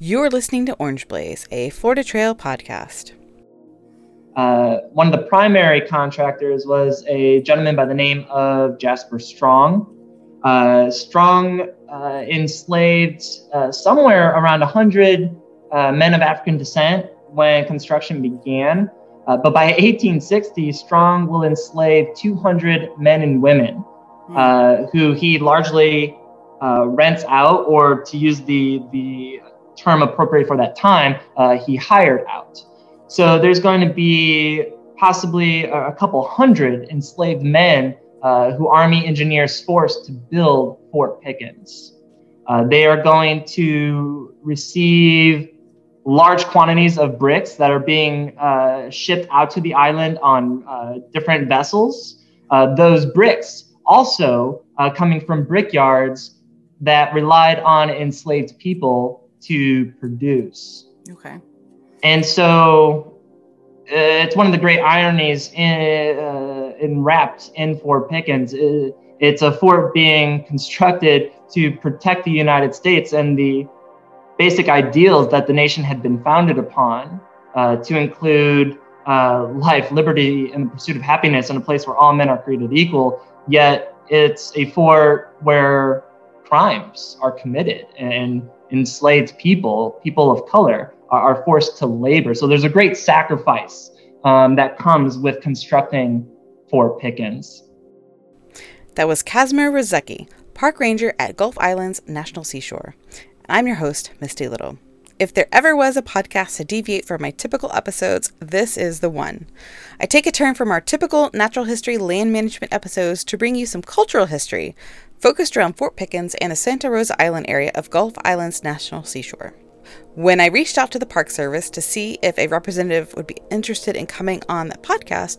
You're listening to Orange Blaze, a Florida Trail podcast. Uh, one of the primary contractors was a gentleman by the name of Jasper Strong. Uh, Strong uh, enslaved uh, somewhere around 100 uh, men of African descent when construction began. Uh, but by 1860, Strong will enslave 200 men and women hmm. who he largely rents out, or to use the, the term appropriate for that time, uh, he hired out. So there's going to be possibly a couple hundred enslaved men uh, who Army engineers forced to build Fort Pickens. Uh, they are going to receive large quantities of bricks that are being uh, shipped out to the island on uh, different vessels. Uh, those bricks also coming from brickyards that relied on enslaved people to produce. Okay. And so uh, it's one of the great ironies in, uh, in wrapped in Fort Pickens. Uh, it's a fort being constructed to protect the United States and the basic ideals that the nation had been founded upon, uh, to include uh, life, liberty, and the pursuit of happiness in a place where all men are created equal. Yet it's a fort where crimes are committed and enslaved people, people of color, are, are forced to labor. So there's a great sacrifice um, that comes with constructing Fort Pickens. That was Casimir Rozecki, park ranger at Gulf Islands National Seashore. I'm your host, Misty Little. If there ever was a podcast to deviate from my typical episodes, this is the one. I take a turn from our typical natural history land management episodes to bring you some cultural history, focused around Fort Pickens and the Santa Rosa Island area of Gulf Islands National Seashore. When I reached out to the Park Service to see if a representative would be interested in coming on the podcast,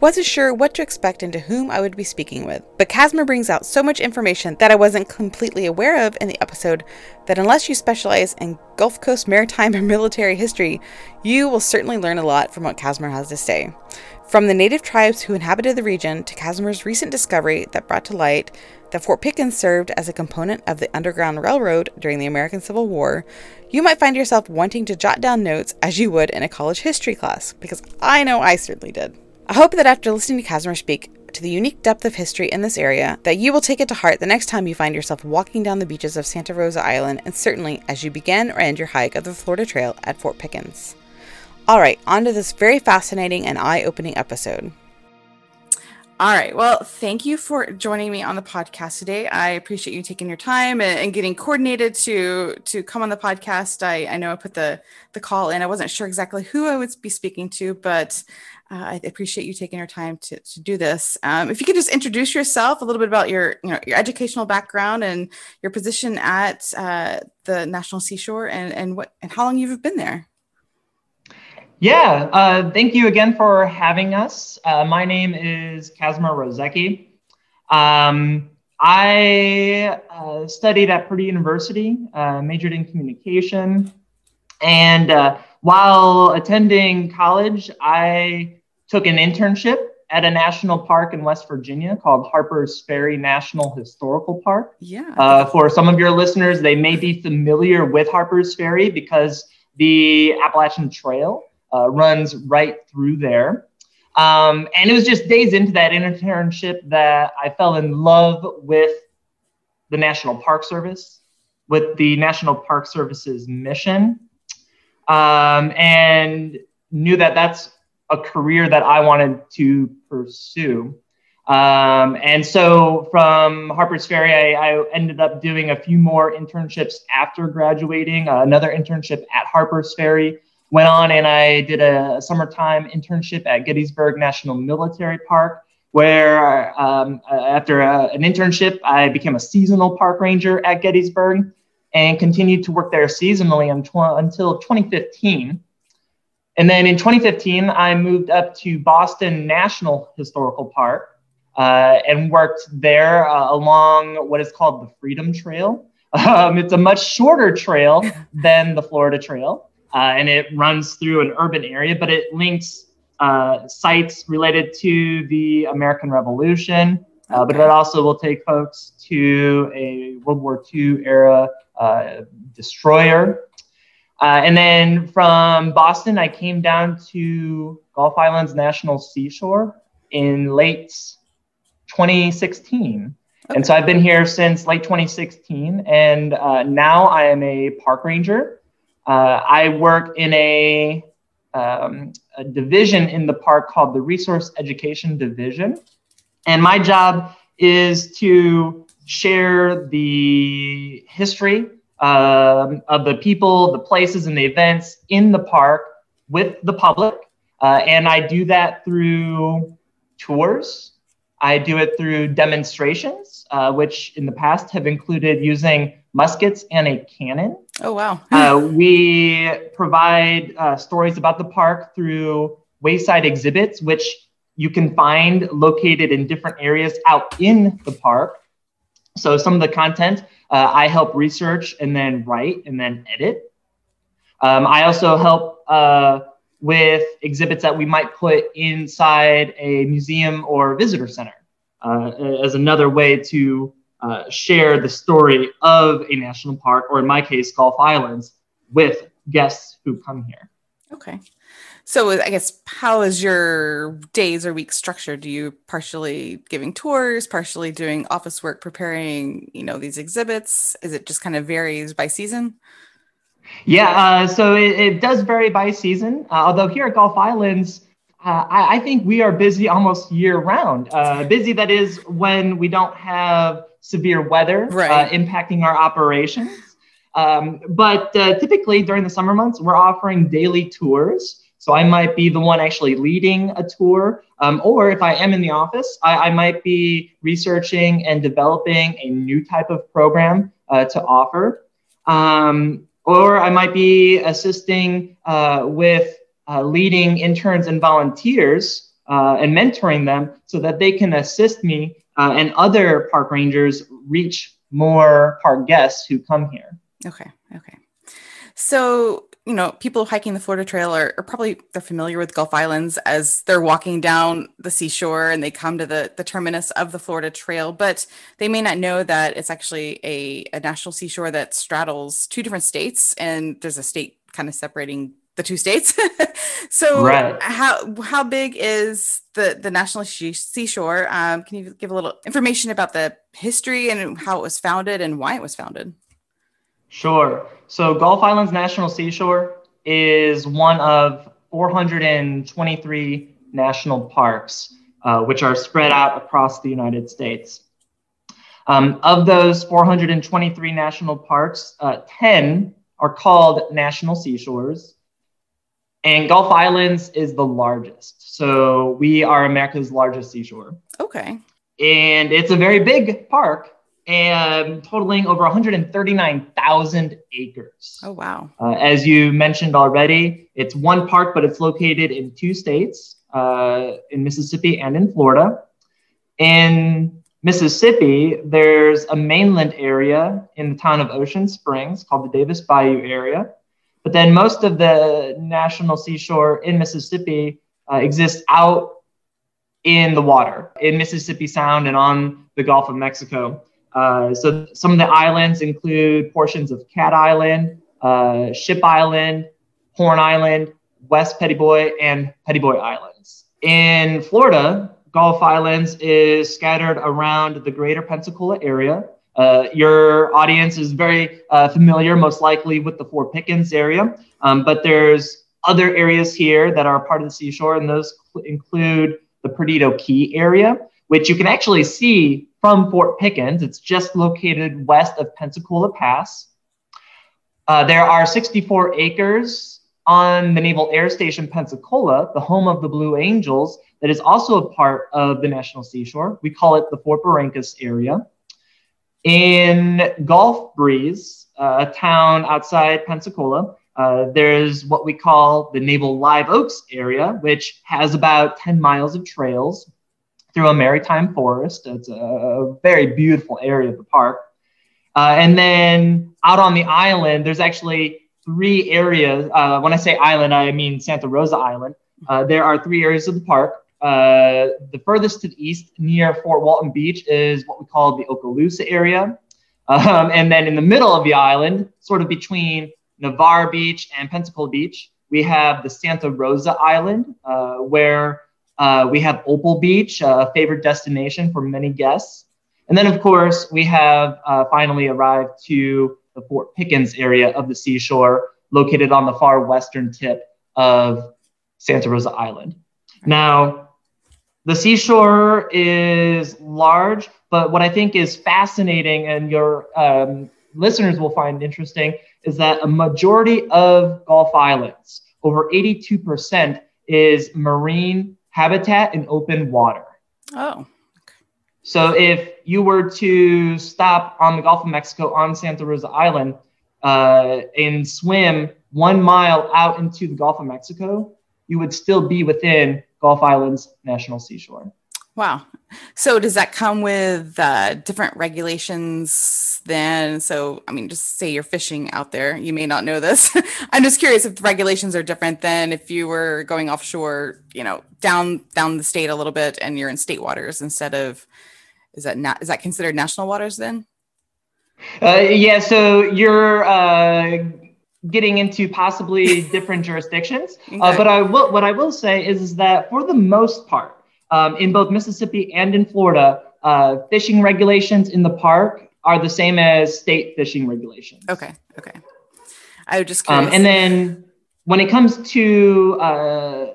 wasn't sure what to expect and to whom I would be speaking with. But Casimir brings out so much information that I wasn't completely aware of in the episode that unless you specialize in Gulf Coast maritime and military history, you will certainly learn a lot from what Casimir has to say. From the native tribes who inhabited the region to Casimir's recent discovery that brought to light that Fort Pickens served as a component of the Underground Railroad during the American Civil War, you might find yourself wanting to jot down notes as you would in a college history class, because I know I certainly did. I hope that after listening to Casimir speak to the unique depth of history in this area, that you will take it to heart the next time you find yourself walking down the beaches of Santa Rosa Island, and certainly as you begin or end your hike of the Florida Trail at Fort Pickens. All right, on to this very fascinating and eye opening episode. All right. Well, thank you for joining me on the podcast today. I appreciate you taking your time and, and, getting coordinated to to come on the podcast. I, I know I put the the call in. I wasn't sure exactly who I would be speaking to, but uh, I appreciate you taking your time to, to do this. Um, if you could just introduce yourself a little bit about your you know your educational background and your position at uh, the National Seashore and and what and how long you've been there. Yeah, uh, thank you again for having us. Uh, my name is Casimir Rozecki. Um, I uh, studied at Purdue University, uh, majored in communication. And uh, while attending college, I took an internship at a national park in West Virginia called Harper's Ferry National Historical Park. Yeah. Uh, for some of your listeners, they may be familiar with Harper's Ferry because the Appalachian Trail uh, runs right through there. Um, and it was just days into that internship that I fell in love with the National Park Service, with the National Park Service's mission, um, and knew that that's a career that I wanted to pursue. Um, and so from Harper's Ferry, I, I, ended up doing a few more internships after graduating, uh, another internship at Harper's Ferry, went on and I did a summertime internship at Gettysburg National Military Park, where um, after a, an internship, I became a seasonal park ranger at Gettysburg and continued to work there seasonally until 2015. And then in 2015, I moved up to Boston National Historical Park uh, and worked there uh, along what is called the Freedom Trail. Um, it's a much shorter trail than the Florida Trail uh, and it runs through an urban area, but it links uh, sites related to the American Revolution. Uh, but it also will take folks to a World War II era uh, destroyer. Uh, and then from Boston, I came down to Gulf Islands National Seashore in late 2016. Okay. And so I've been here since late 2016. And uh, now I am a park ranger. Uh, I work in a, um, a division in the park called the Resource Education Division. And my job is to share the history um, of the people, the places, and the events in the park with the public. Uh, and I do that through tours. I do it through demonstrations, uh, which in the past have included using muskets and a cannon. Oh, wow. uh, we provide uh, stories about the park through wayside exhibits, which you can find located in different areas out in the park. So some of the content uh, I help research and then write and then edit. Um, I also help uh, with exhibits that we might put inside a museum or visitor center uh, as another way to uh, share the story of a national park, or in my case, Gulf Islands, with guests who come here. Okay. So I guess how is your days or weeks structured? Do you partially giving tours, partially doing office work, preparing, you know, these exhibits? Is it just kind of varies by season? Yeah, uh, so it, it, does vary by season. Uh, although here at Gulf Islands, uh, I, I, think we are busy almost year round. Uh, busy that is when we don't have severe weather uh, impacting our operations. Um, but uh, typically during the summer months, we're offering daily tours. So I might be the one actually leading a tour, um, or if I am in the office, I, I, might be researching and developing a new type of program uh, to offer. Um, or I might be assisting uh, with uh, leading interns and volunteers uh, and mentoring them so that they can assist me uh, and other park rangers reach more park guests who come here. Okay. Okay. So you know, people hiking the Florida Trail are, are, probably they're familiar with Gulf Islands as they're walking down the seashore and they come to the the terminus of the Florida Trail, but they may not know that it's actually a, a national seashore that straddles two different states, and there's a state kind of separating the two states. so, right. how how big is the the national seashore? Um, can you give a little information about the history and how it was founded and why it was founded? Sure. So Gulf Islands National Seashore is one of 423 national parks, uh, which are spread out across the United States. Um, of those 423 national parks, uh, 10 are called national seashores, and Gulf Islands is the largest. So we are America's largest seashore. Okay. And it's a very big park and totaling over 139,000 acres. Oh, wow. Uh, as you mentioned already, it's one park, but it's located in two states, uh, in Mississippi and in Florida. In Mississippi, there's a mainland area in the town of Ocean Springs called the Davis Bayou area. But then most of the national seashore in Mississippi uh, exists out in the water, in Mississippi Sound and on the Gulf of Mexico. Uh, so some of the islands include portions of Cat Island, uh, Ship Island, Horn Island, West Petit Bois, and Petit Bois Islands. In Florida, Gulf Islands is scattered around the greater Pensacola area. Uh, your audience is very uh, familiar, most likely, with the Fort Pickens area, um, but there's other areas here that are part of the seashore, and those include the Perdido Key area, which you can actually see from Fort Pickens. It's just located west of Pensacola Pass. Uh, there are 64 acres on the Naval Air Station Pensacola, the home of the Blue Angels, that is also a part of the National Seashore. We call it the Fort Barrancas area. In Gulf Breeze, uh, a town outside Pensacola, uh, there's what we call the Naval Live Oaks area, which has about 10 miles of trails through a maritime forest. It's a, very beautiful area of the park. Uh, and then out on the island, there's actually three areas. Uh, when I say island, I mean Santa Rosa Island. Uh, there are three areas of the park. Uh, the furthest to the east, near Fort Walton Beach, is what we call the Okaloosa area. Um, and then in the middle of the island, sort of between Navarre Beach and Pensacola Beach. We have the Santa Rosa Island, uh, where uh, we have Opal Beach, a favorite destination for many guests. And then, of course, we have uh, finally arrived to the Fort Pickens area of the seashore, located on the far western tip of Santa Rosa Island. Now, the seashore is large, but what I think is fascinating and your um, listeners will find interesting is that a majority of Gulf Islands, over 82%, is marine habitat in open water. Oh. So if you were to stop on the Gulf of Mexico on Santa Rosa Island uh, and swim one mile out into the Gulf of Mexico, you would still be within Gulf Islands National Seashore. Wow. So does that come with uh, different regulations then? So, I mean, just say you're fishing out there. You may not know this. I'm just curious if the regulations are different than if you were going offshore, you know, down down the state a little bit and you're in state waters instead of is that not is that considered national waters then? Uh, yeah, so you're uh, getting into possibly different jurisdictions. Uh, okay. Uh, but I will, what I will say is, is that for the most part, um, in both Mississippi and in Florida, uh, fishing regulations in the park are the same as state fishing regulations. Okay. Okay. I would just um, and then when it comes to uh,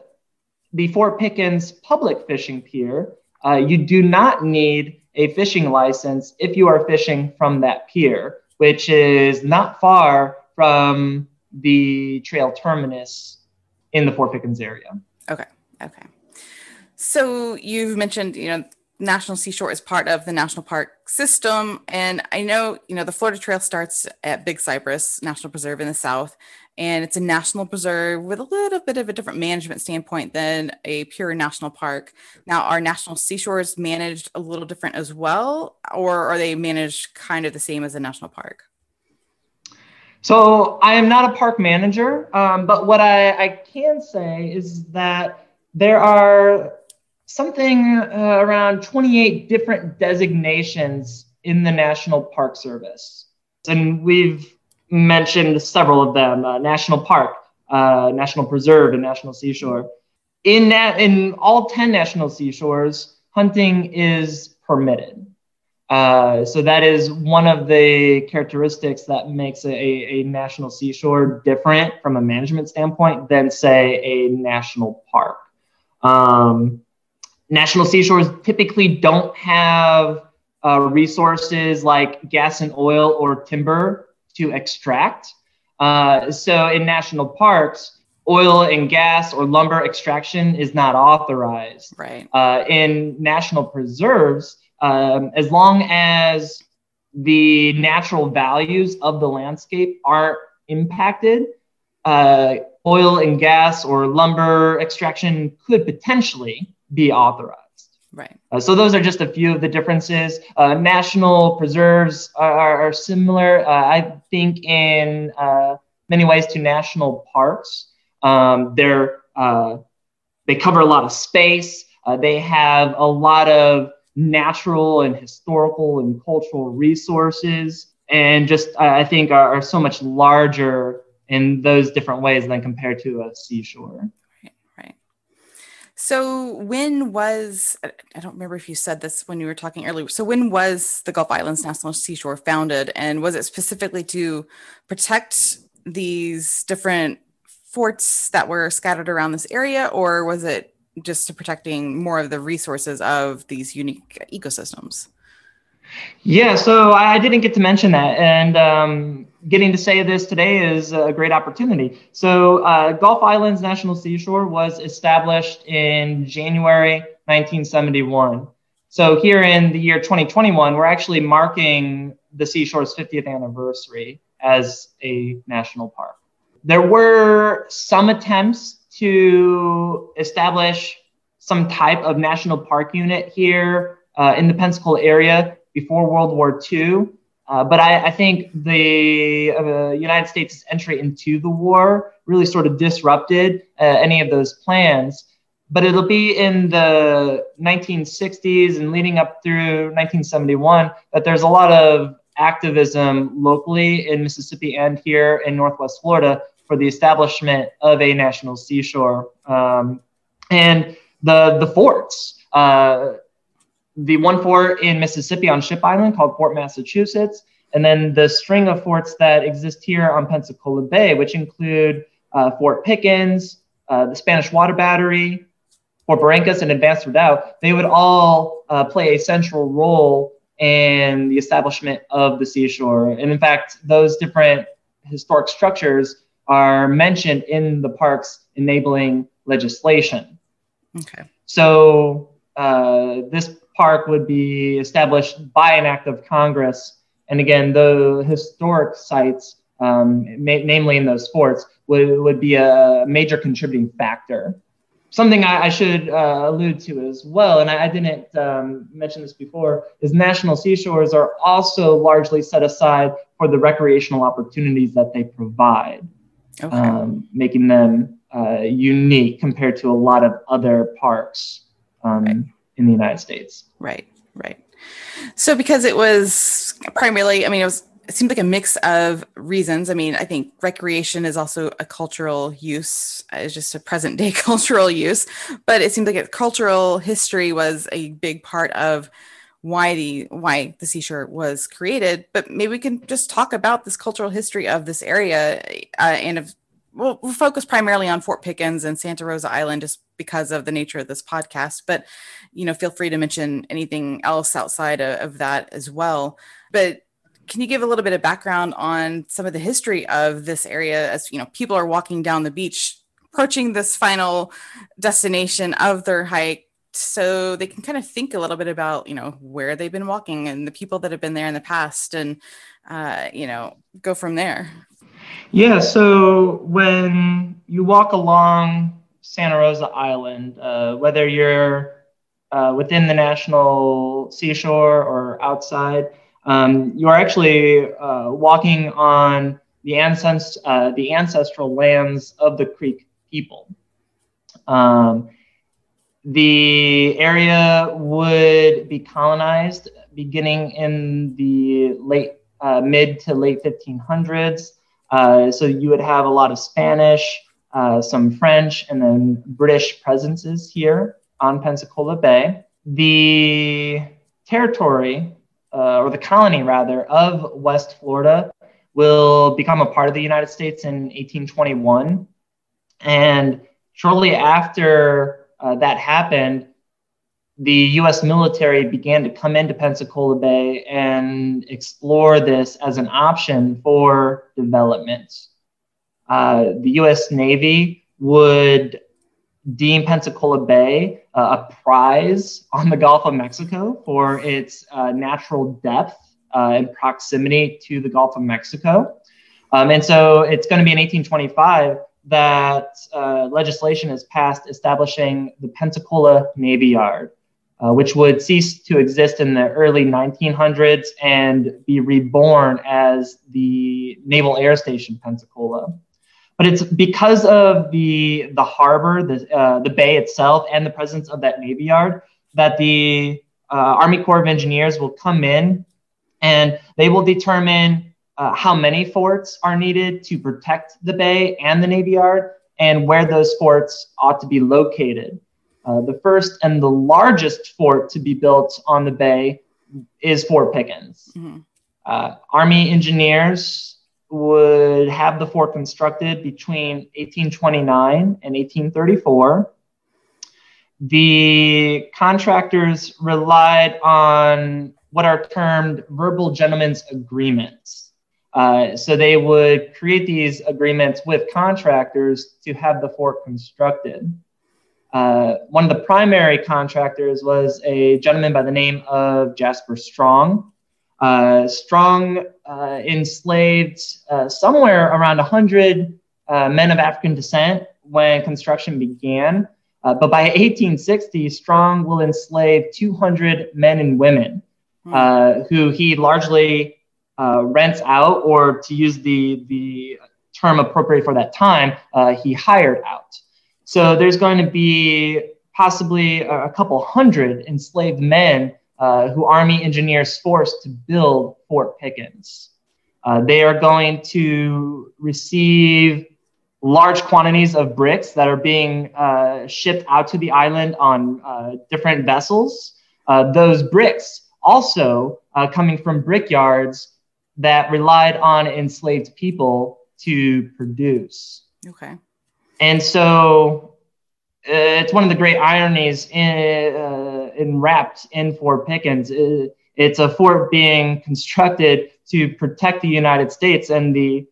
the Fort Pickens public fishing pier, uh, you do not need a fishing license if you are fishing from that pier, which is not far from the trail terminus in the Fort Pickens area. Okay. Okay. So you've mentioned, you know, National Seashore is part of the national park system. And I know, you know, the Florida Trail starts at Big Cypress National Preserve in the south, and it's a national preserve with a little bit of a different management standpoint than a pure national park. Now, are national seashores managed a little different as well, or are they managed kind of the same as a national park? So I am not a park manager, um, but what I, I, can say is that there are something uh, around 28 different designations in the National Park Service. And we've mentioned several of them uh, National Park, uh, National Preserve, and National Seashore. In, in all 10 national seashores, hunting is permitted. Uh, so that is one of the characteristics that makes a, a, national seashore different from a management standpoint than, say, a national park. Um, national seashores typically don't have uh, resources like gas and oil or timber to extract. Uh, so in national parks, oil and gas or lumber extraction is not authorized. Right. Uh, in national preserves, um, as long as the natural values of the landscape aren't impacted, uh, oil and gas or lumber extraction could potentially be authorized. Right. Uh, so those are just a few of the differences. Uh, national preserves are, are similar, uh, I think, in uh, many ways to national parks. Um, they're uh, they cover a lot of space. they have a lot of natural and historical and cultural resources. And just i think are, are, so much larger in those different ways than compared to a seashore. Right, right. So when was i don't remember if you said this when you were talking earlier. So when was the gulf islands national seashore founded? And was it specifically to protect these different forts that were scattered around this area or was it just to protecting more of the resources of these unique ecosystems. Yeah, so I didn't get to mention that, and um, getting to say this today is a great opportunity. So, uh, Gulf Islands National Seashore was established in January 1971. So, here in the year 2021, we're actually marking the seashore's 50th anniversary as a national park. There were some attempts to establish some type of national park unit here uh, in the Pensacola area before World War II. Uh, but I, I, think the uh, United States' entry into the war really sort of disrupted uh, any of those plans. But it'll be in the 1960s and leading up through 1971 that there's a lot of activism locally in Mississippi and here in Northwest Florida for the establishment of a national seashore. Um, and the, the forts, uh, the one fort in Mississippi on Ship Island called Fort Massachusetts, and then the string of forts that exist here on Pensacola Bay, which include uh, Fort Pickens, uh, the Spanish Water Battery, Fort Barrancas, and Advanced Redoubt, they would all uh, play a central role in the establishment of the seashore. And in fact, those different historic structures are mentioned in the park's enabling legislation. Okay. So uh, this park would be established by an act of Congress. And again, the historic sites, um, ma- namely in those forts, would, would be a major contributing factor. Something I, I should uh, allude to as well, and I, I didn't um, mention this before, is national seashores are also largely set aside for the recreational opportunities that they provide, okay. um, making them uh, unique compared to a lot of other parks um, right. in the United States. Right, right. So, because it was primarily, I mean, it was it seemed like a mix of reasons. I mean, I think recreation is also a cultural use, it's just a present day cultural use, but it seemed like a cultural history was a big part of why the why the seashore was created. But maybe we can just talk about this cultural history of this area uh, and of we'll, we'll focus primarily on Fort Pickens and Santa Rosa Island just because of the nature of this podcast. But you know, feel free to mention anything else outside of, of that as well. But can you give a little bit of background on some of the history of this area as you know people are walking down the beach approaching this final destination of their hike so they can kind of think a little bit about you know where they've been walking and the people that have been there in the past and uh, you know go from there yeah so when you walk along santa rosa island uh, whether you're uh, within the national seashore or outside um, you are actually uh, walking on the, ancest- uh, the ancestral lands of the Creek people. Um, the area would be colonized beginning in the late, uh, mid to late 1500s. Uh, so you would have a lot of Spanish, uh, some French, and then British presences here on Pensacola Bay. The territory uh, or the colony rather, of West Florida will become a part of the United States in 1821. And shortly after uh, that happened, the US military began to come into Pensacola Bay and explore this as an option for development. Uh, the US Navy would deem Pensacola Bay uh, a prize on the Gulf of Mexico for its uh, natural depth uh, and proximity to the Gulf of Mexico. Um, and so it's going to be in 1825 that uh, legislation is passed establishing the Pensacola Navy Yard, uh, which would cease to exist in the early 1900s and be reborn as the Naval Air Station Pensacola. But it's because of the the harbor, the uh, the bay itself, and the presence of that navy yard that the uh, Army Corps of Engineers will come in and they will determine uh, how many forts are needed to protect the bay and the navy yard, and where those forts ought to be located. Uh, the first and the largest fort to be built on the bay is Fort Pickens. Mm-hmm. Uh, Army engineers would have the fort constructed between 1829 and 1834. The contractors relied on what are termed verbal gentlemen's agreements. Uh, so they would create these agreements with contractors to have the fort constructed. Uh, one of the primary contractors was a gentleman by the name of Jasper Strong, uh, Strong uh, enslaved uh, somewhere around 100 uh, men of African descent when construction began. Uh, but by 1860, Strong will enslave 200 men and women hmm. who he largely rents out, or to use the, the term appropriate for that time, he hired out. So there's going to be possibly a couple hundred enslaved men uh, who Army engineers forced to build Fort Pickens. Uh, they are going to receive large quantities of bricks that are being uh, shipped out to the island on uh, different vessels. Uh, those bricks also uh, coming from brickyards that relied on enslaved people to produce. Okay. And so uh, it's one of the great ironies in, uh, in wrapped in Fort Pickens. It's a fort being constructed to protect the United States and the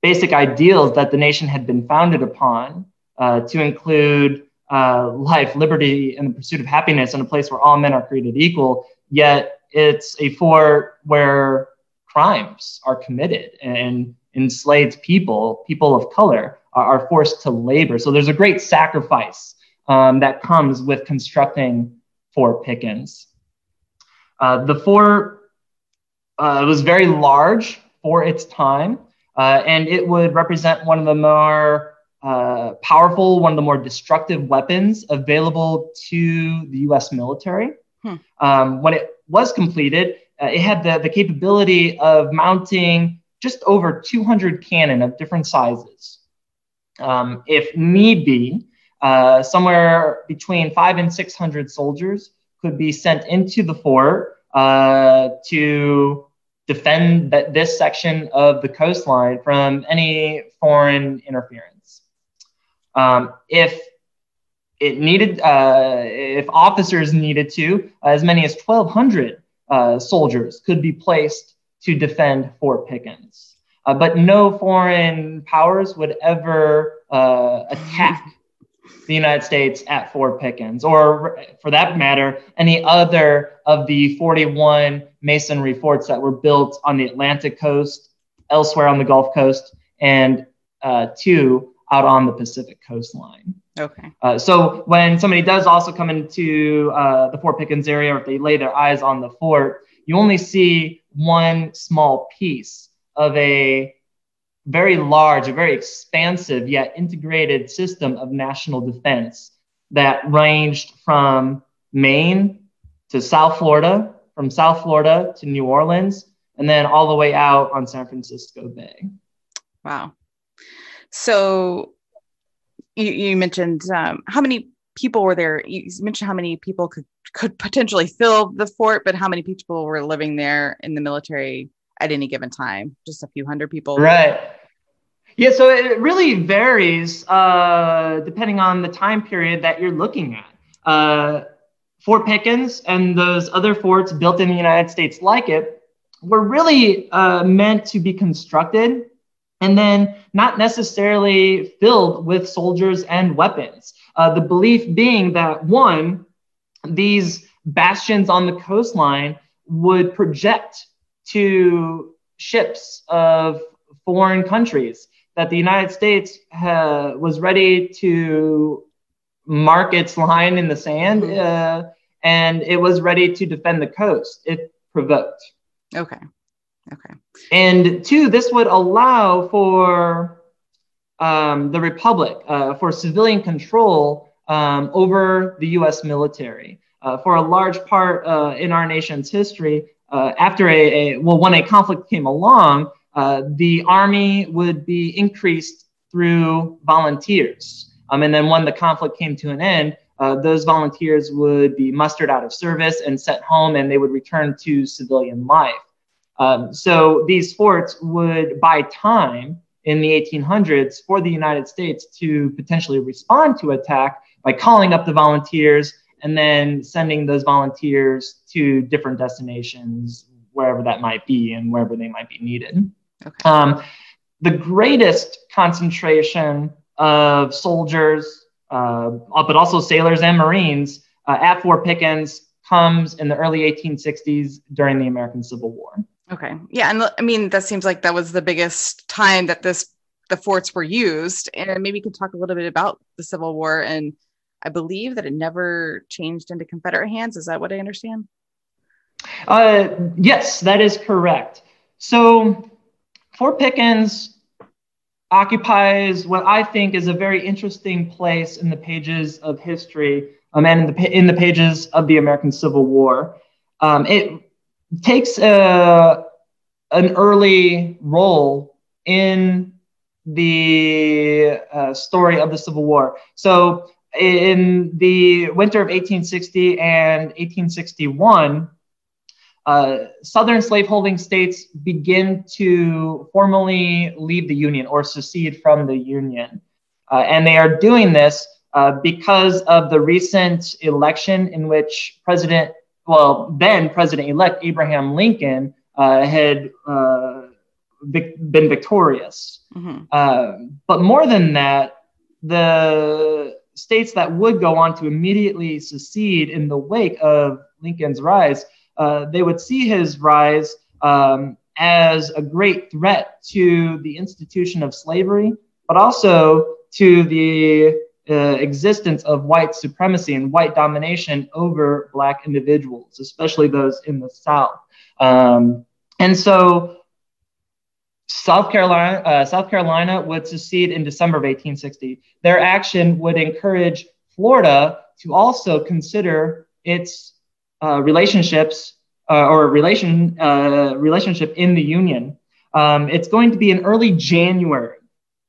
basic ideals that the nation had been founded upon, uh, to include uh, life, liberty, and the pursuit of happiness in a place where all men are created equal. Yet it's a fort where crimes are committed and enslaved people, people of color, are, are forced to labor. So there's a great sacrifice um, that comes with constructing Fort Pickens. Uh, the fort uh, was very large for its time, uh, and it would represent one of the more uh, powerful, one of the more destructive weapons available to the US military. Hmm. Um, when it was completed, uh, it had the, the capability of mounting just over 200 cannon of different sizes. Um, if need be, uh, somewhere between five and 600 soldiers could be sent into the fort uh, to defend th- this section of the coastline from any foreign interference. Um, if it needed, uh, if officers needed to, as many as 1,200 uh, soldiers could be placed to defend Fort Pickens. Uh, but no foreign powers would ever uh, attack the United States at Fort Pickens, or for that matter, any other of the 41 masonry forts that were built on the Atlantic coast, elsewhere on the Gulf Coast, and uh, two out on the Pacific coastline. Okay. Uh, so when somebody does also come into uh, the Fort Pickens area, or if they lay their eyes on the fort, you only see one small piece of a very large, a very expansive yet integrated system of national defense that ranged from Maine to South Florida, from South Florida to New Orleans, and then all the way out on San Francisco Bay. Wow. So you, you mentioned um, how many people were there? You mentioned how many people could could potentially fill the fort, but how many people were living there in the military at any given time? Just a few hundred people. Right. Yeah, so it really varies uh, depending on the time period that you're looking at. Uh, Fort Pickens and those other forts built in the United States like it were really uh, meant to be constructed and then not necessarily filled with soldiers and weapons. Uh, the belief being that one, these bastions on the coastline would project to ships of foreign countries that the United States uh, was ready to mark its line in the sand mm-hmm. uh, and it was ready to defend the coast if provoked. Okay. Okay. And two, this would allow for um, the Republic, uh, for civilian control um, over the US military. Uh, for a large part uh, in our nation's history, uh, after a, a, well, when a conflict came along, uh, the army would be increased through volunteers. Um, and then when the conflict came to an end, uh, those volunteers would be mustered out of service and sent home, and they would return to civilian life. Um, so these forts would buy time in the 1800s for the United States to potentially respond to attack by calling up the volunteers and then sending those volunteers to different destinations, wherever that might be and wherever they might be needed. Okay. Um, the greatest concentration of soldiers, uh, but also sailors and Marines uh, at Fort Pickens comes in the early 1860s during the American Civil War. Okay. Yeah. And I mean, that seems like that was the biggest time that this the forts were used. And maybe you could talk a little bit about the Civil War. And I believe that it never changed into Confederate hands. Is that what I understand? Uh, yes, that is correct. So Fort Pickens occupies what I think is a very interesting place in the pages of history um, and in the, in the pages of the American Civil War. um, it takes a, an early role in the uh, story of the Civil War. So in the winter of 1860 and 1861, uh, Southern slaveholding states begin to formally leave the Union or secede from the Union. Uh, and they are doing this uh, because of the recent election in which President, well, then President elect Abraham Lincoln uh, had uh, vic- been victorious. Mm-hmm. Uh, but more than that, the states that would go on to immediately secede in the wake of Lincoln's rise, uh, they would see his rise um, as a great threat to the institution of slavery, but also to the existence of white supremacy and white domination over Black individuals, especially those in the South. Um, and so South Carolina, uh, South Carolina would secede in December of 1860. Their action would encourage Florida to also consider its uh, relationships uh, or relation uh, relationship in the Union. Um, it's going to be in early January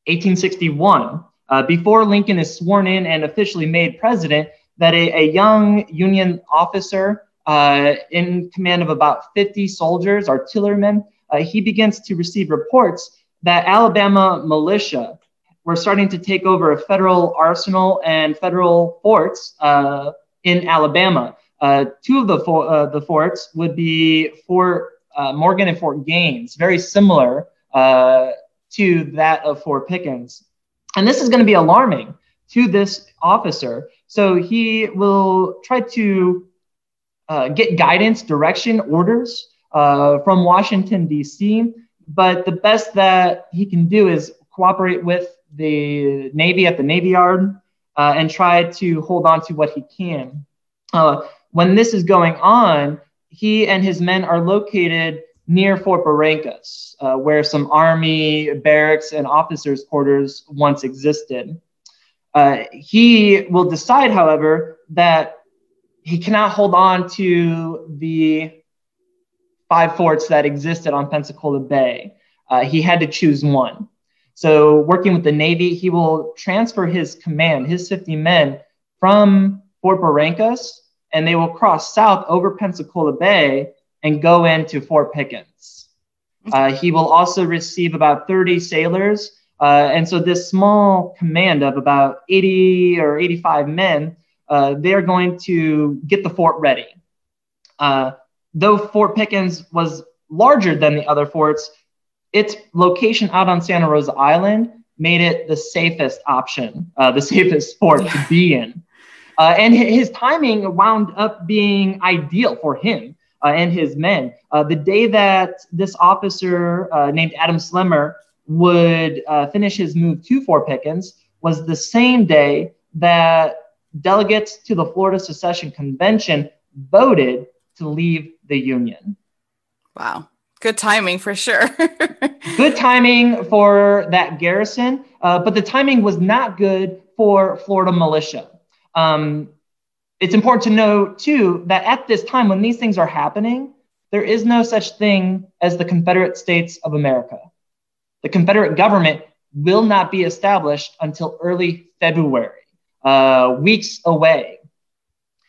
1861, uh, before Lincoln is sworn in and officially made president, that a, a young Union officer uh, in command of about 50 soldiers, artillerymen, uh, he begins to receive reports that Alabama militia were starting to take over a federal arsenal and federal forts uh, in Alabama. Uh, two of the, fo- uh, the forts would be Fort Morgan and Fort Gaines, very similar to that of Fort Pickens. And this is going to be alarming to this officer. So he will try to get guidance, direction, orders uh, from Washington, D.C. But the best that he can do is cooperate with the Navy at the Navy Yard uh, and try to hold on to what he can. Uh, when this is going on, he and his men are located near Fort Barrancas, uh, where some Army barracks and officers' quarters once existed. Uh, he will decide, however, that he cannot hold on to the five forts that existed on Pensacola Bay. Uh, he had to choose one. So, working with the Navy, he will transfer his command, his 50 men, from Fort Barrancas, and they will cross south over Pensacola Bay and go into Fort Pickens. Uh, he will also receive about 30 sailors. Uh, and so, this small command of about 80 or 85 men, uh, they are going to get the fort ready. Uh, though Fort Pickens was larger than the other forts, its location out on Santa Rosa Island made it the safest option, uh, the safest fort to be in. Uh, and his timing wound up being ideal for him and his men. Uh, the day that this officer uh, named Adam Slemmer would uh, finish his move to Fort Pickens was the same day that delegates to the Florida Secession Convention voted to leave the union. Wow. Good timing for sure. good timing for that garrison, uh, but the timing was not good for Florida militia. Um, it's important to know too, that at this time, when these things are happening, there is no such thing as the Confederate States of America. The Confederate government will not be established until early February, uh, weeks away.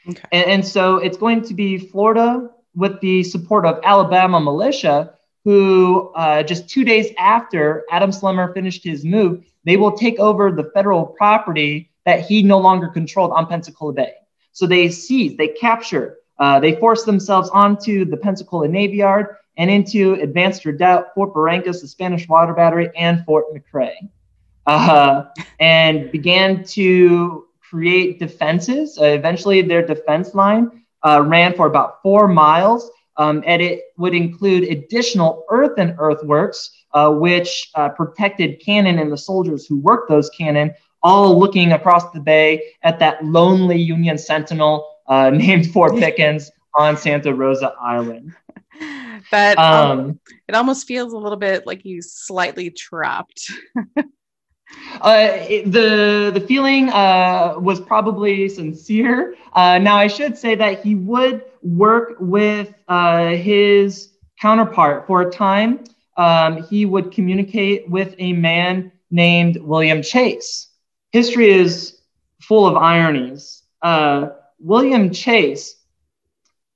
Okay. And, and so it's going to be Florida with the support of Alabama militia, who uh, just two days after Adam Slemmer finished his move, they will take over the federal property that he no longer controlled on Pensacola Bay. So they seize, they capture, uh, they force themselves onto the Pensacola Navy Yard and into Advanced Redoubt, Fort Barrancas, the Spanish Water Battery, and Fort McRae, uh, and began to create defenses. Uh, eventually, their defense line uh, ran for about four miles, um, and it would include additional earthen earthworks, uh, which uh, protected cannon and the soldiers who worked those cannon, all looking across the bay at that lonely Union sentinel uh, named Fort Pickens on Santa Rosa Island. But um, um, it almost feels a little bit like he's slightly trapped. Uh, the the feeling uh, was probably sincere. Uh, now I should say that he would work with uh, his counterpart for a time. Um, he would communicate with a man named William Chase. History is full of ironies. Uh, William Chase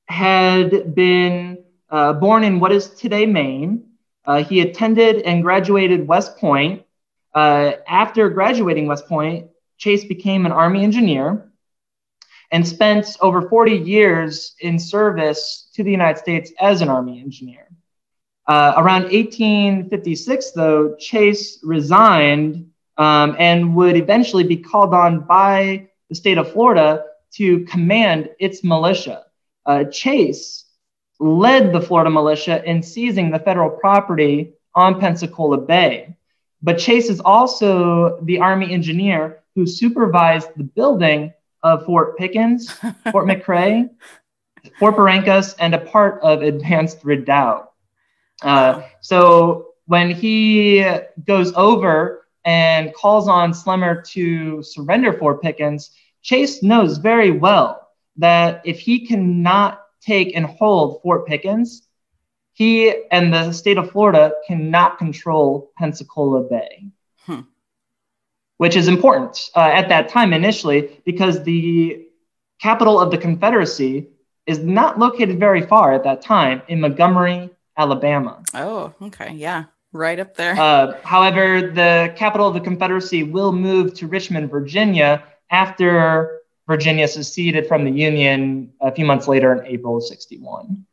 had been uh, born in what is today Maine. he attended and graduated West Point uh, after graduating West Point, Chase became an Army engineer and spent over 40 years in service to the United States as an Army engineer. Uh, around 1856, though, Chase resigned um, and would eventually be called on by the state of Florida to command its militia. Uh, Chase led the Florida militia in seizing the federal property on Pensacola Bay. But Chase is also the Army engineer who supervised the building of Fort Pickens, Fort McRae, Fort Barrancas, and a part of Advanced Redoubt. Uh, so when he goes over and calls on Slemmer to surrender Fort Pickens, Chase knows very well that if he cannot take and hold Fort Pickens, he and the state of Florida cannot control Pensacola Bay, hmm. which is important uh, at that time initially because the capital of the Confederacy is not located very far at that time in Montgomery, Alabama. Oh, okay. Yeah. Right up there. Uh, however, the capital of the Confederacy will move to Richmond, Virginia after Virginia seceded from the Union a few months later in April of 61.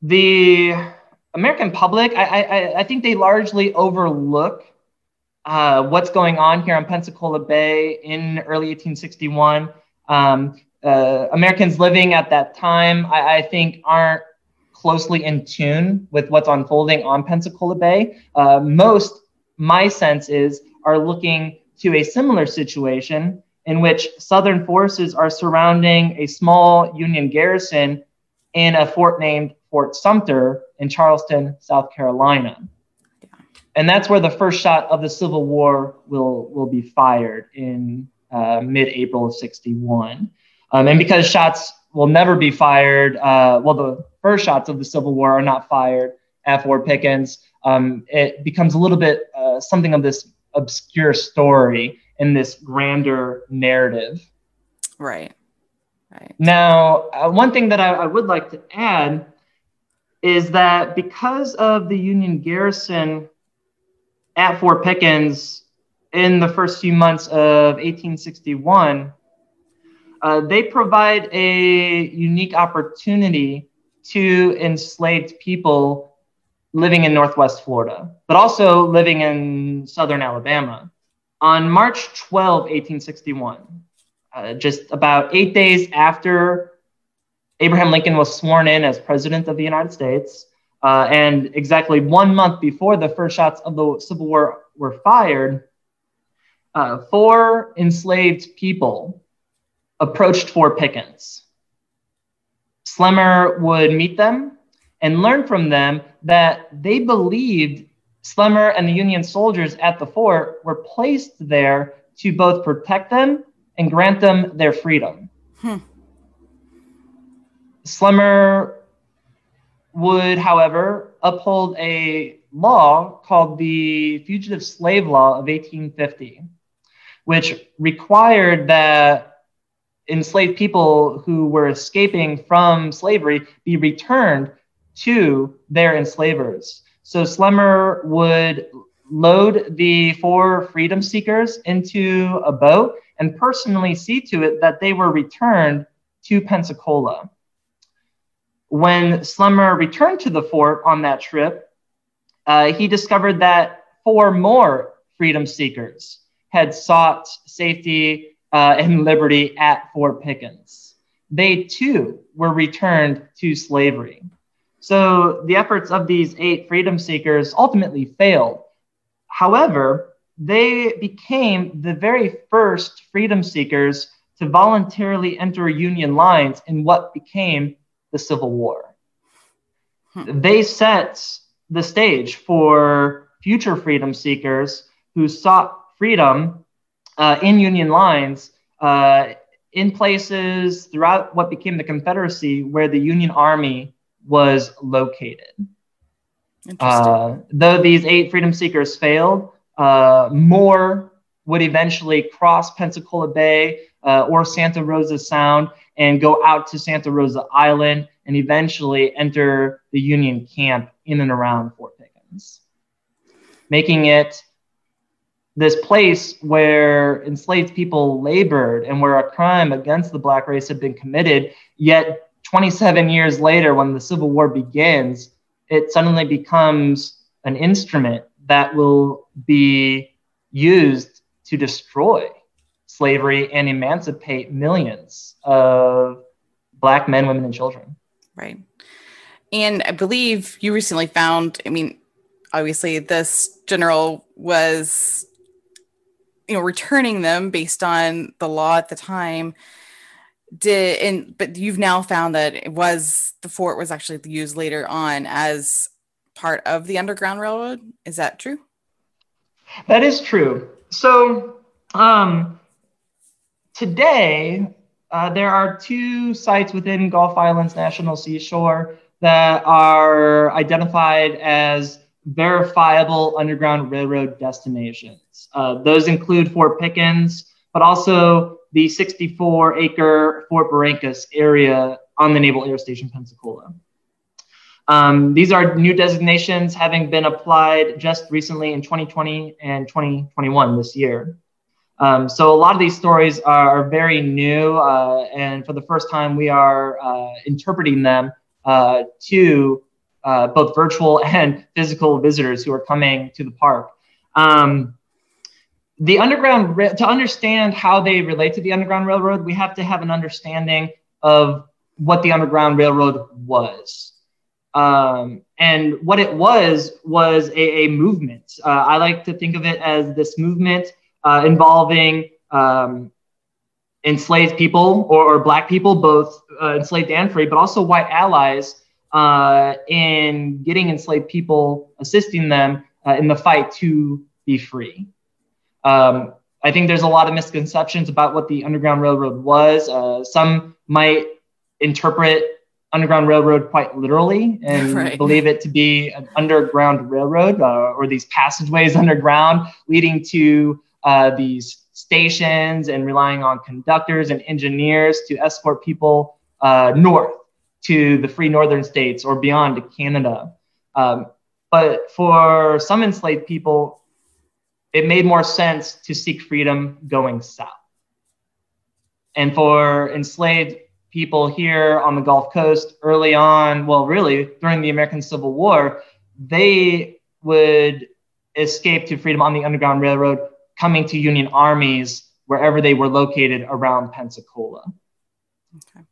The American public, I, I, I think they largely overlook uh, what's going on here on Pensacola Bay in early 1861. Um, uh, Americans living at that time, I, I, think, aren't closely in tune with what's unfolding on Pensacola Bay. Uh, most, my sense is, are looking to a similar situation in which Southern forces are surrounding a small Union garrison in a fort named Fort Sumter in Charleston, South Carolina. Yeah. And that's where the first shot of the Civil War will, will be fired in uh, mid April of 61. Um, and because shots will never be fired, uh, well, the first shots of the Civil War are not fired at Fort Pickens, um, it becomes a little bit uh, something of this obscure story in this grander narrative. Right. Right. Now, uh, one thing that I, I, would like to add is that because of the Union garrison at Fort Pickens in the first few months of 1861, uh, they provide a unique opportunity to enslaved people living in Northwest Florida, but also living in Southern Alabama. On March 12, 1861, uh, just about eight days after Abraham Lincoln was sworn in as president of the United States. Uh, and exactly one month before the first shots of the Civil War were fired, uh, four enslaved people approached Fort Pickens. Slemmer would meet them and learn from them that they believed Slemmer and the Union soldiers at the fort were placed there to both protect them and grant them their freedom. Hmm. Slemmer would, however, uphold a law called the Fugitive Slave Law of 1850, which required that enslaved people who were escaping from slavery be returned to their enslavers. So Slemmer would load the four freedom seekers into a boat and personally see to it that they were returned to Pensacola. When Slemmer returned to the fort on that trip, uh, he discovered that four more freedom seekers had sought safety uh, and liberty at Fort Pickens. They too were returned to slavery. So the efforts of these eight freedom seekers ultimately failed. However, they became the very first freedom seekers to voluntarily enter Union lines in what became the Civil War. Hmm. They set the stage for future freedom seekers who sought freedom uh, in Union lines uh, in places throughout what became the Confederacy where the Union Army was located. Uh, though these eight freedom seekers failed, uh, more would eventually cross Pensacola Bay uh, or Santa Rosa Sound and go out to Santa Rosa Island and eventually enter the Union camp in and around Fort Pickens, making it this place where enslaved people labored and where a crime against the black race had been committed. Yet, 27 years later, when the Civil War begins, it suddenly becomes an instrument that will be used to destroy slavery and emancipate millions of black men, women, and children. Right. And I believe you recently found, I mean, obviously this general was you know returning them based on the law at the time did and but you've now found that it was the fort was actually used later on as part of the underground railroad. Is that true? That is true. So um today uh, there are two sites within gulf islands national seashore that are identified as verifiable Underground Railroad destinations. Uh, those include Fort Pickens, but also the 64 acre Fort Barrancas area on the Naval Air Station Pensacola. Um, these are new designations having been applied just recently in 2020 and 2021 this year. Um, so a lot of these stories are very new, uh, and for the first time, we are uh, interpreting them uh, to uh, both virtual and physical visitors who are coming to the park. Um, the underground to understand how they relate to the underground railroad, we have to have an understanding of what the underground railroad was. Um, and what it was was a, a movement. Uh, I like to think of it as this movement uh, involving um, enslaved people or, or, black people, both uh, enslaved and free, but also white allies uh, in getting enslaved people, assisting them uh, in the fight to be free. Um, I think there's a lot of misconceptions about what the Underground Railroad was. Uh, some might interpret Underground Railroad quite literally and right. believe it to be an underground railroad uh, or these passageways underground leading to uh, these stations and relying on conductors and engineers to escort people uh, north to the free northern states or beyond to Canada. Um, but for some enslaved people, it made more sense to seek freedom going south. And for enslaved people here on the Gulf Coast early on, well, really during the American Civil War, they would escape to freedom on the Underground Railroad, coming to Union armies wherever they were located around Pensacola. Okay.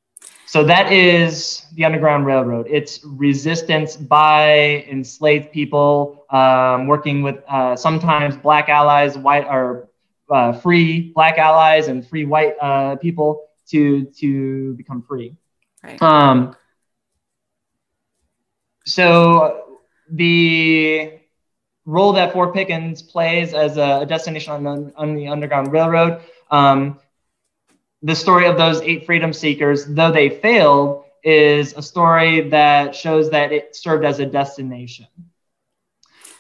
So that is the Underground Railroad. It's resistance by enslaved people um, working with uh, sometimes black allies, white or uh, free black allies, and free white uh, people to to become free. Right. Um, so the role that Fort Pickens plays as a destination on the, on the Underground Railroad. Um, the story of those eight freedom seekers, though they failed, is a story that shows that it served as a destination.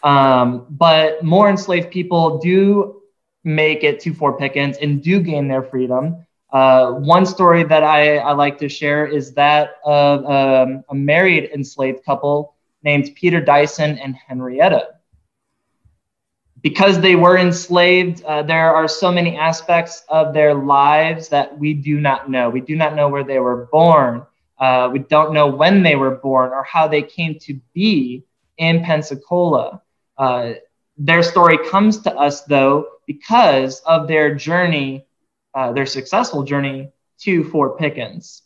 Um, but more enslaved people do make it to Fort Pickens and do gain their freedom. Uh, one story that I, I, like to share is that of um, a married enslaved couple named Peter Dyson and Henrietta because they were enslaved, uh, there are so many aspects of their lives that we do not know. We do not know where they were born. Uh, we don't know when they were born or how they came to be in Pensacola. Uh, their story comes to us, though, because of their journey, uh, their successful journey to Fort Pickens.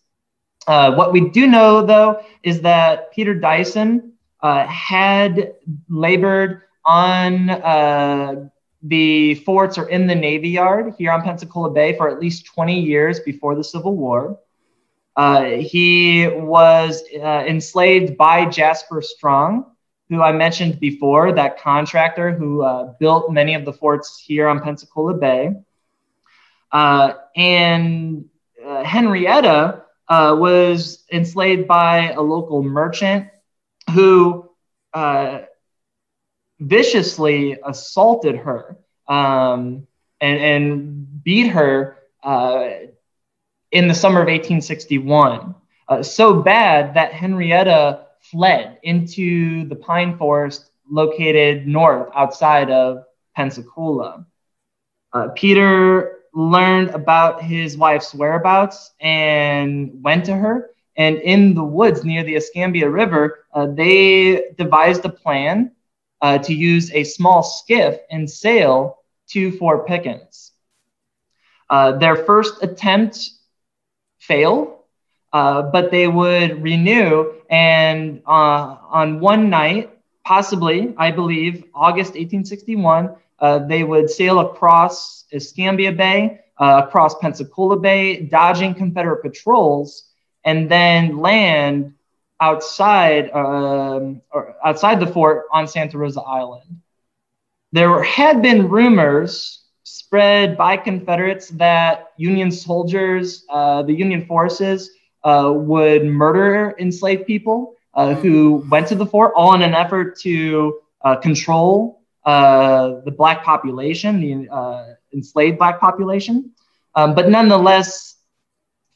Uh, what we do know, though, is that Peter Dyson uh, had labored on uh, the forts or in the Navy Yard here on Pensacola Bay for at least 20 years before the Civil War. Uh, he was uh, enslaved by Jasper Strong, who I mentioned before, that contractor who uh, built many of the forts here on Pensacola Bay. Uh, and uh, Henrietta uh, was enslaved by a local merchant who viciously assaulted her um, and, and, beat her uh, in the summer of 1861. Uh, so bad that Henrietta fled into the pine forest located north outside of Pensacola. Uh, Peter learned about his wife's whereabouts and went to her. And in the woods near the Escambia River, uh, they devised a plan uh, to use a small skiff and sail to Fort Pickens. Uh, their first attempt failed, uh, but they would renew. And uh, on one night, possibly, I believe, August 1861, uh, they would sail across Escambia Bay, uh, across Pensacola Bay, dodging Confederate patrols, and then land outside um, or outside the fort on Santa Rosa Island. There had been rumors spread by Confederates that Union soldiers, uh, the Union forces, uh, would murder enslaved people uh, who went to the fort, all in an effort to uh, control uh, the black population, the uh, enslaved black population. Um, but nonetheless,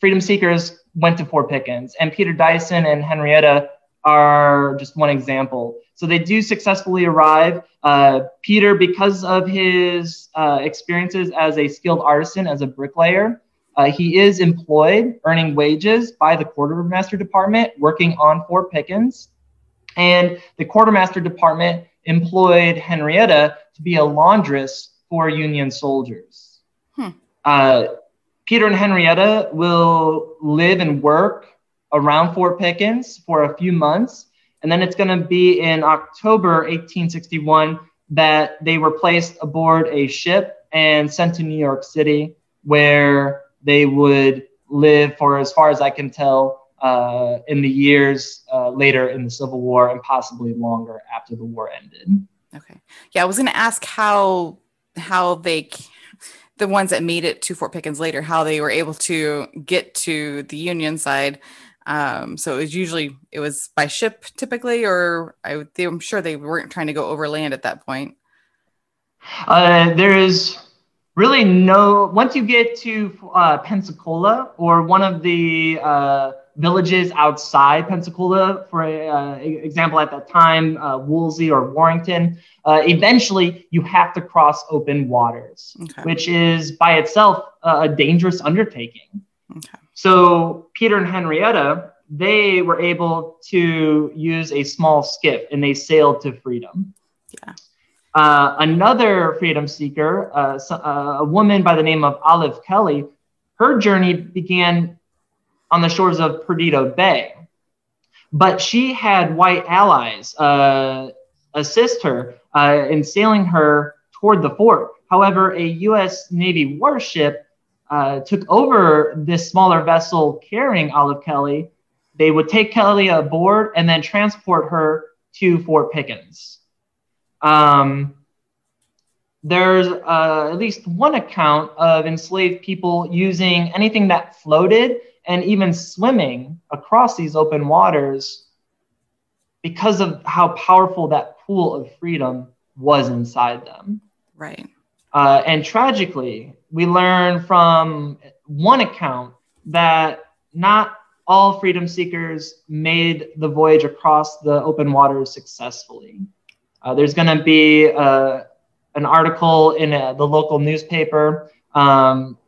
freedom seekers went to Fort Pickens, and Peter Dyson and Henrietta are just one example. So they do successfully arrive. Uh, Peter, because of his uh, experiences as a skilled artisan, as a bricklayer, uh, he is employed, earning wages by the quartermaster department, working on Fort Pickens. And the quartermaster department employed Henrietta to be a laundress for Union soldiers. Hmm. Uh, Peter and Henrietta will live and work around Fort Pickens for a few months. And then it's going to be in October 1861 that they were placed aboard a ship and sent to New York City, where they would live for, as far as I can tell, uh, in the years uh, later in the Civil War and possibly longer after the war ended. Okay. Yeah, I was going to ask how how they the ones that made it to Fort Pickens later, how they were able to get to the Union side. Um, so it was usually it was by ship typically, or I, am sure they weren't trying to go overland at that point. Uh, there is really no once you get to uh, Pensacola or one of the uh, villages outside Pensacola, for uh, example, at that time, uh, Woolsey or Warrington, uh, eventually you have to cross open waters, okay. which is by itself a dangerous undertaking. Okay. So Peter and Henrietta, they were able to use a small skiff and they sailed to freedom. Yeah. Uh, another freedom seeker, uh, uh, a woman by the name of Olive Kelly, her journey began on the shores of Perdido Bay. But she had white allies uh, assist her uh, in sailing her toward the fort. However, a U.S. Navy warship uh, took over this smaller vessel carrying Olive Kelly. They would take Kelly aboard and then transport her to Fort Pickens. Um, there's uh, at least one account of enslaved people using anything that floated and even swimming across these open waters because of how powerful that pool of freedom was inside them. Right. Uh, and tragically, we learn from one account that not all freedom seekers made the voyage across the open waters successfully. Uh, there's going to be uh, an article in a, uh, the local newspaper um,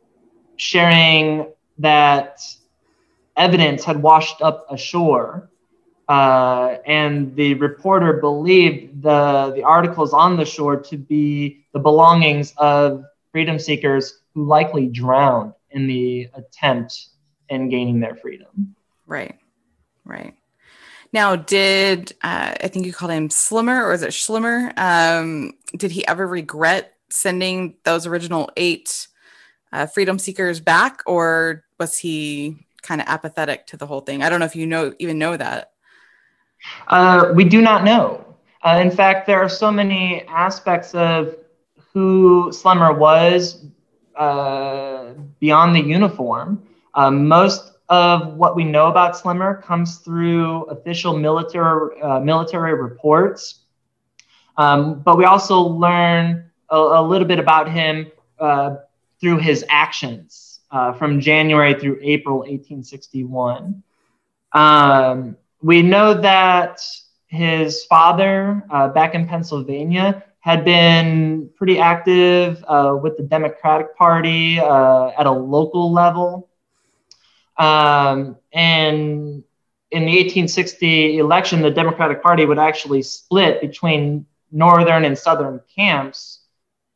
sharing that evidence had washed up ashore. Uh, and the reporter believed the, the articles on the shore to be the belongings of freedom seekers who likely drowned in the attempt in gaining their freedom. Right, right. Now, did uh, I think you called him Slimmer or is it Schlimmer? Um, did he ever regret sending those original eight uh, freedom seekers back, or was he kind of apathetic to the whole thing. I don't know if you know even know that. Uh, we do not know. Uh, in fact, there are so many aspects of who Slemmer was uh, beyond the uniform. Um, most of what we know about Slemmer comes through official military uh, military reports, um, but we also learn a, a, little bit about him uh, through his actions uh, from January through April 1861. Um, we know that his father, uh, back in Pennsylvania, had been pretty active uh, with the Democratic Party uh, at a local level. Um, and in the 1860 election, the Democratic Party would actually split between northern and southern camps,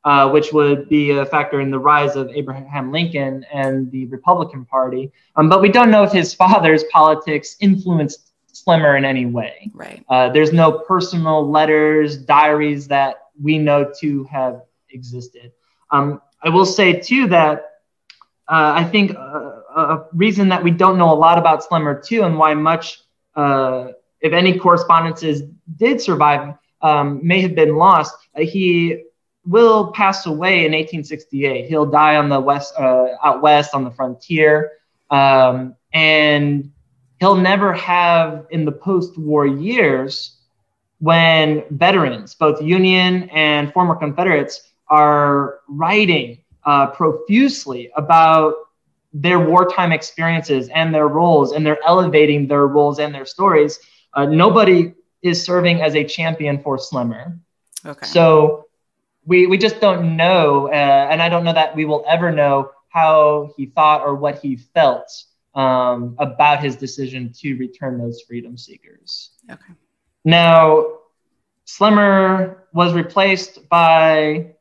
uh, which would be a factor in the rise of Abraham Lincoln and the Republican Party. Um, but we don't know if his father's politics influenced Slemmer in any way. Right. Uh, there's no personal letters, diaries that we know to have existed. Um, I will say too that uh, I think uh, a reason that we don't know a lot about Slemmer too, and why much, uh, if any, correspondences did survive, um, may have been lost. Uh, he will pass away in 1868. He'll die on the west, uh, out west on the frontier, um, and he'll never have in the post-war years when veterans, both Union and former Confederates, are writing uh, profusely about their wartime experiences and their roles, and they're elevating their roles and their stories. Uh, nobody is serving as a champion for Slemmer. Okay. So we we just don't know, uh, and I don't know that we will ever know how he thought or what he felt um, about his decision to return those freedom seekers. Okay. Now, Slemmer was replaced by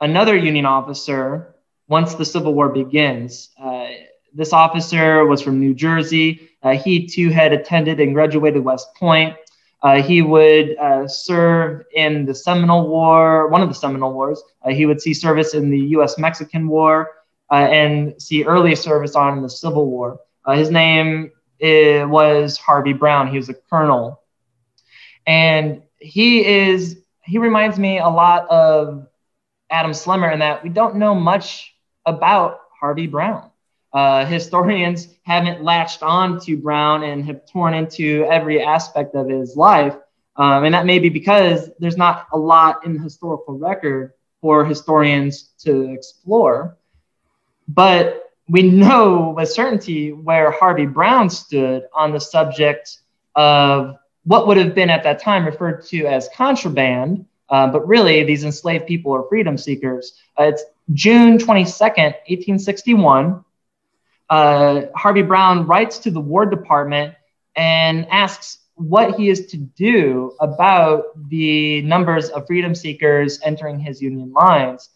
another Union officer once the Civil War begins. Uh, this officer was from New Jersey. Uh, he too had attended and graduated West Point. Uh, he would uh, serve in the Seminole War, one of the Seminole Wars. Uh, he would see service in the U.S. Mexican War uh, and see early service on in the Civil War. his name was Harvey Brown. He was a colonel. And he is, he reminds me a lot of Adam Slemmer in that we don't know much about Harvey Brown. Uh, historians haven't latched on to Brown and have torn into every aspect of his life. Um, and that may be because there's not a lot in the historical record for historians to explore. But we know with certainty where Harvey Brown stood on the subject of what would have been at that time referred to as contraband, uh, but really these enslaved people are freedom seekers. Uh, it's June 22nd, 1861, uh, Harvey Brown writes to the War Department and asks what he is to do about the numbers of freedom seekers entering his Union lines.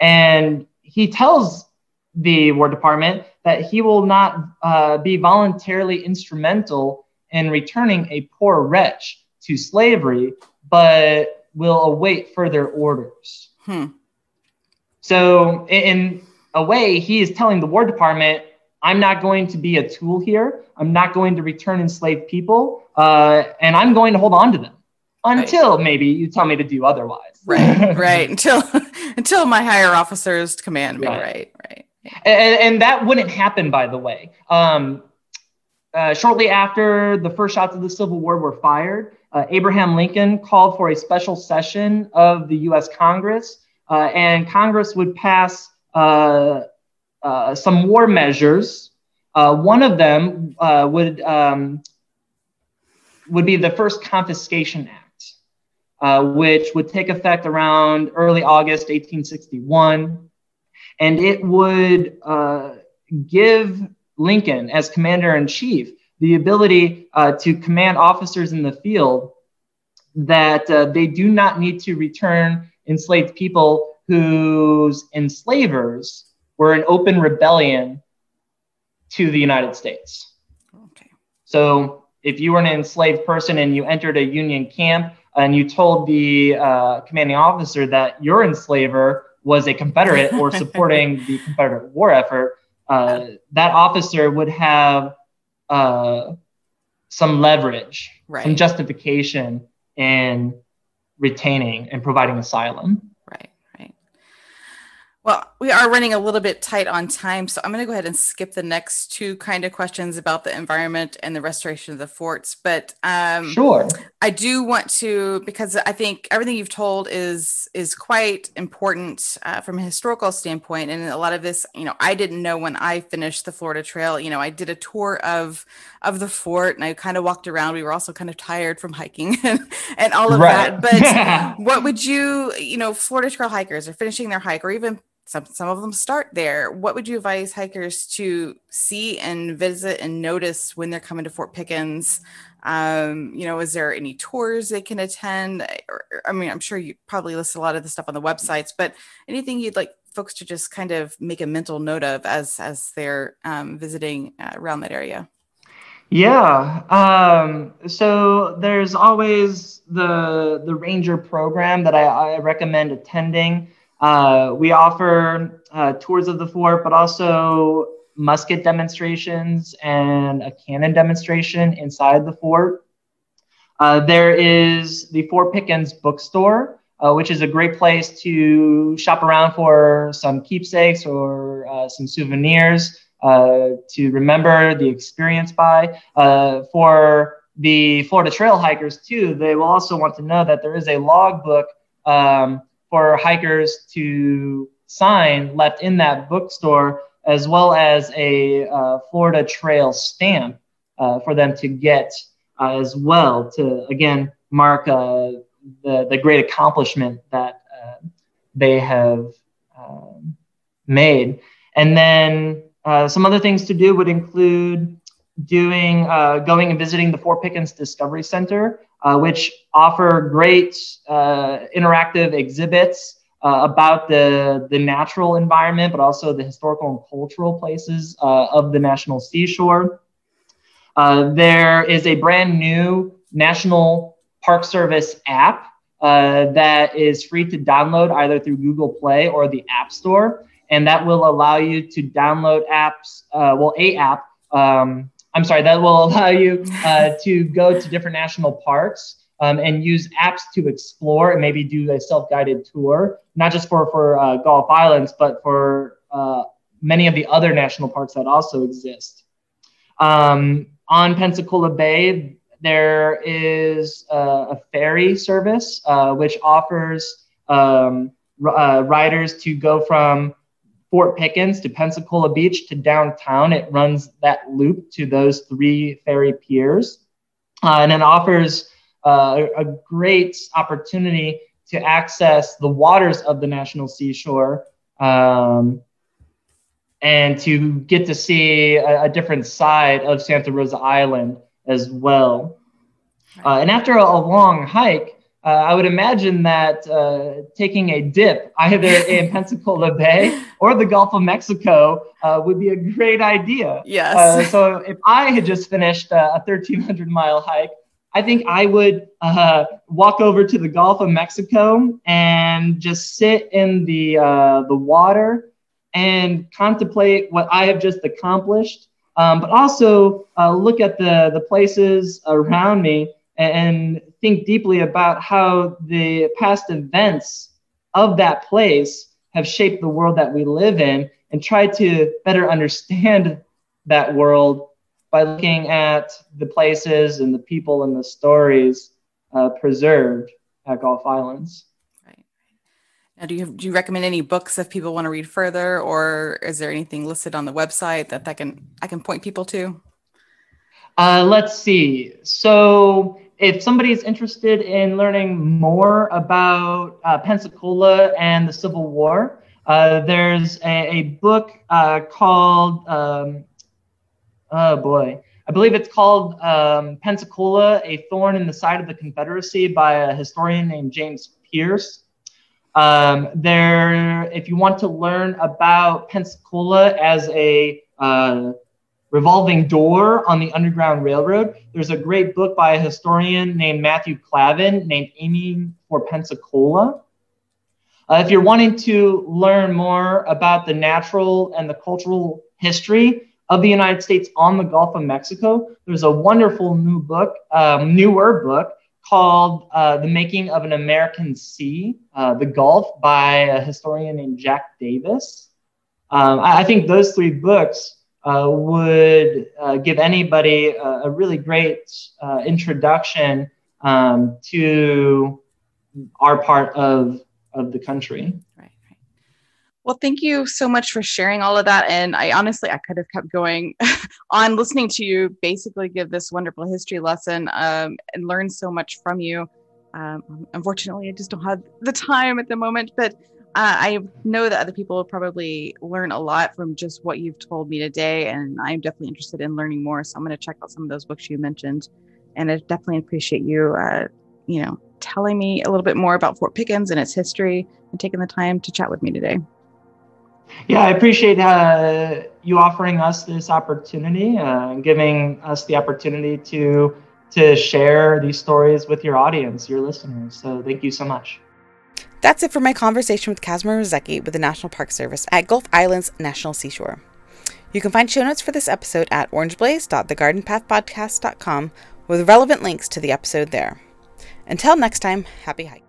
And he tells the War Department that he will not uh, be voluntarily instrumental in returning a poor wretch to slavery, but will await further orders. Hmm. So, in a way, he is telling the War Department, I'm not going to be a tool here. I'm not going to return enslaved people, uh, and I'm going to hold on to them until right. maybe you tell me to do otherwise. Right, right. Until until my higher officers command me. Right, right. right. And, and, that wouldn't happen, by the way. Um, uh, shortly after the first shots of the Civil War were fired, uh, Abraham Lincoln called for a special session of the U.S. Congress uh, and Congress would pass uh, uh, some war measures. Uh, one of them uh, would um, would be the first Confiscation Act, uh, which would take effect around early August 1861, and it would give Lincoln, as commander in chief, the ability to command officers in the field that they do not need to return enslaved people whose enslavers were in open rebellion to the United States. Okay. So if you were an enslaved person and you entered a Union camp and you told the uh, commanding officer that your enslaver was a Confederate or supporting the Confederate war effort, uh, that officer would have uh, some leverage, right. some justification in retaining and providing asylum. Right, right. Well, we are running a little bit tight on time, so I'm going to go ahead and skip the next two kind of questions about the environment and the restoration of the forts. But um, sure, I do want to because I think everything you've told is is quite important uh, from a historical standpoint, and a lot of this, you know, I didn't know when I finished the Florida Trail. You know, I did a tour of of the fort, and I kind of walked around. We were also kind of tired from hiking and, and all of right. that. But what would you, you know, Florida Trail hikers are finishing their hike, or even some some of them start there. What would you advise hikers to see and visit and notice when they're coming to Fort Pickens? Um, you know, is there any tours they can attend? I mean, I'm sure you probably list a lot of the stuff on the websites, but anything you'd like folks to just kind of make a mental note of as as they're um, visiting uh, around that area. Yeah. Um, so there's always the the ranger program that I, I recommend attending. Uh, we offer uh, tours of the fort, but also musket demonstrations and a cannon demonstration inside the fort. Uh, there is the Fort Pickens bookstore, uh, which is a great place to shop around for some keepsakes or uh, some souvenirs to remember the experience by. for the Florida Trail hikers, too, they will also want to know that there is a logbook um, for hikers to sign left in that bookstore, as well as a uh, Florida Trail stamp uh, for them to get uh, as well to again mark uh, the the great accomplishment that uh, they have um, made. And then uh, some other things to do would include doing going and visiting the Fort Pickens Discovery Center uh, which offer great uh, interactive exhibits uh, about the, the natural environment, but also the historical and cultural places uh, of the National Seashore. Uh, there is a brand new National Park Service app uh, that is free to download either through Google Play or the App Store. And that will allow you to download apps, well, a app um, I'm sorry, that will allow you uh, to go to different national parks um, and use apps to explore and maybe do a self-guided tour, not just for for uh, Gulf Islands, but for uh, many of the other national parks that also exist. Um, on Pensacola Bay, there is a ferry service uh, which offers um, uh, riders to go from Fort Pickens to Pensacola Beach to downtown. It runs that loop to those three ferry piers uh, and it offers uh, a great opportunity to access the waters of the National Seashore um, and to get to see a, a, different side of Santa Rosa Island as well. Uh, and after a, a long hike, uh, I would imagine that uh, taking a dip either in Pensacola Bay or the Gulf of Mexico uh, would be a great idea. Yes. Uh, so if I had just finished a 1,300 mile hike, I think I would uh, walk over to the Gulf of Mexico and just sit in the uh, the water and contemplate what I have just accomplished, um, but also look at the the places around me and think deeply about how the past events of that place have shaped the world that we live in and try to better understand that world by looking at the places and the people and the stories uh, preserved at Gulf Islands. Right. Now, do you do you recommend any books if people want to read further, or is there anything listed on the website that, that can I can point people to? Uh, let's see. So if somebody is interested in learning more about uh, Pensacola and the Civil War, uh, there's a, a book uh, called, um, oh boy, I believe it's called um, Pensacola, A Thorn in the Side of the Confederacy by a historian named James Pearce. Um, there, if you want to learn about Pensacola as a uh, Revolving Door on the Underground Railroad. There's a great book by a historian named Matthew Clavin named Aiming for Pensacola. Uh, if you're wanting to learn more about the natural and the cultural history of the United States on the Gulf of Mexico, there's a wonderful new book, um, newer book called uh, The Making of an American Sea, uh, The Gulf by a historian named Jack Davis. Um, I, I, think those three books uh, would uh, give anybody a, a really great uh, introduction um, to our part of, of the country. Right. Well, thank you so much for sharing all of that. And I honestly, I could have kept going on listening to you basically give this wonderful history lesson um, and learn so much from you. Um, unfortunately, I just don't have the time at the moment, but uh, I know that other people will probably learn a lot from just what you've told me today. And I'm definitely interested in learning more. So I'm going to check out some of those books you mentioned. And I definitely appreciate you, uh, you know, telling me a little bit more about Fort Pickens and its history and taking the time to chat with me today. Yeah, I appreciate uh, you offering us this opportunity uh, and giving us the opportunity to to share these stories with your audience, your listeners. So thank you so much. That's it for my conversation with Kazimir Rezecki with the National Park Service at Gulf Islands National Seashore. You can find show notes for this episode at orangeblaze.thegardenpathpodcast.com with relevant links to the episode there. Until next time, happy hike.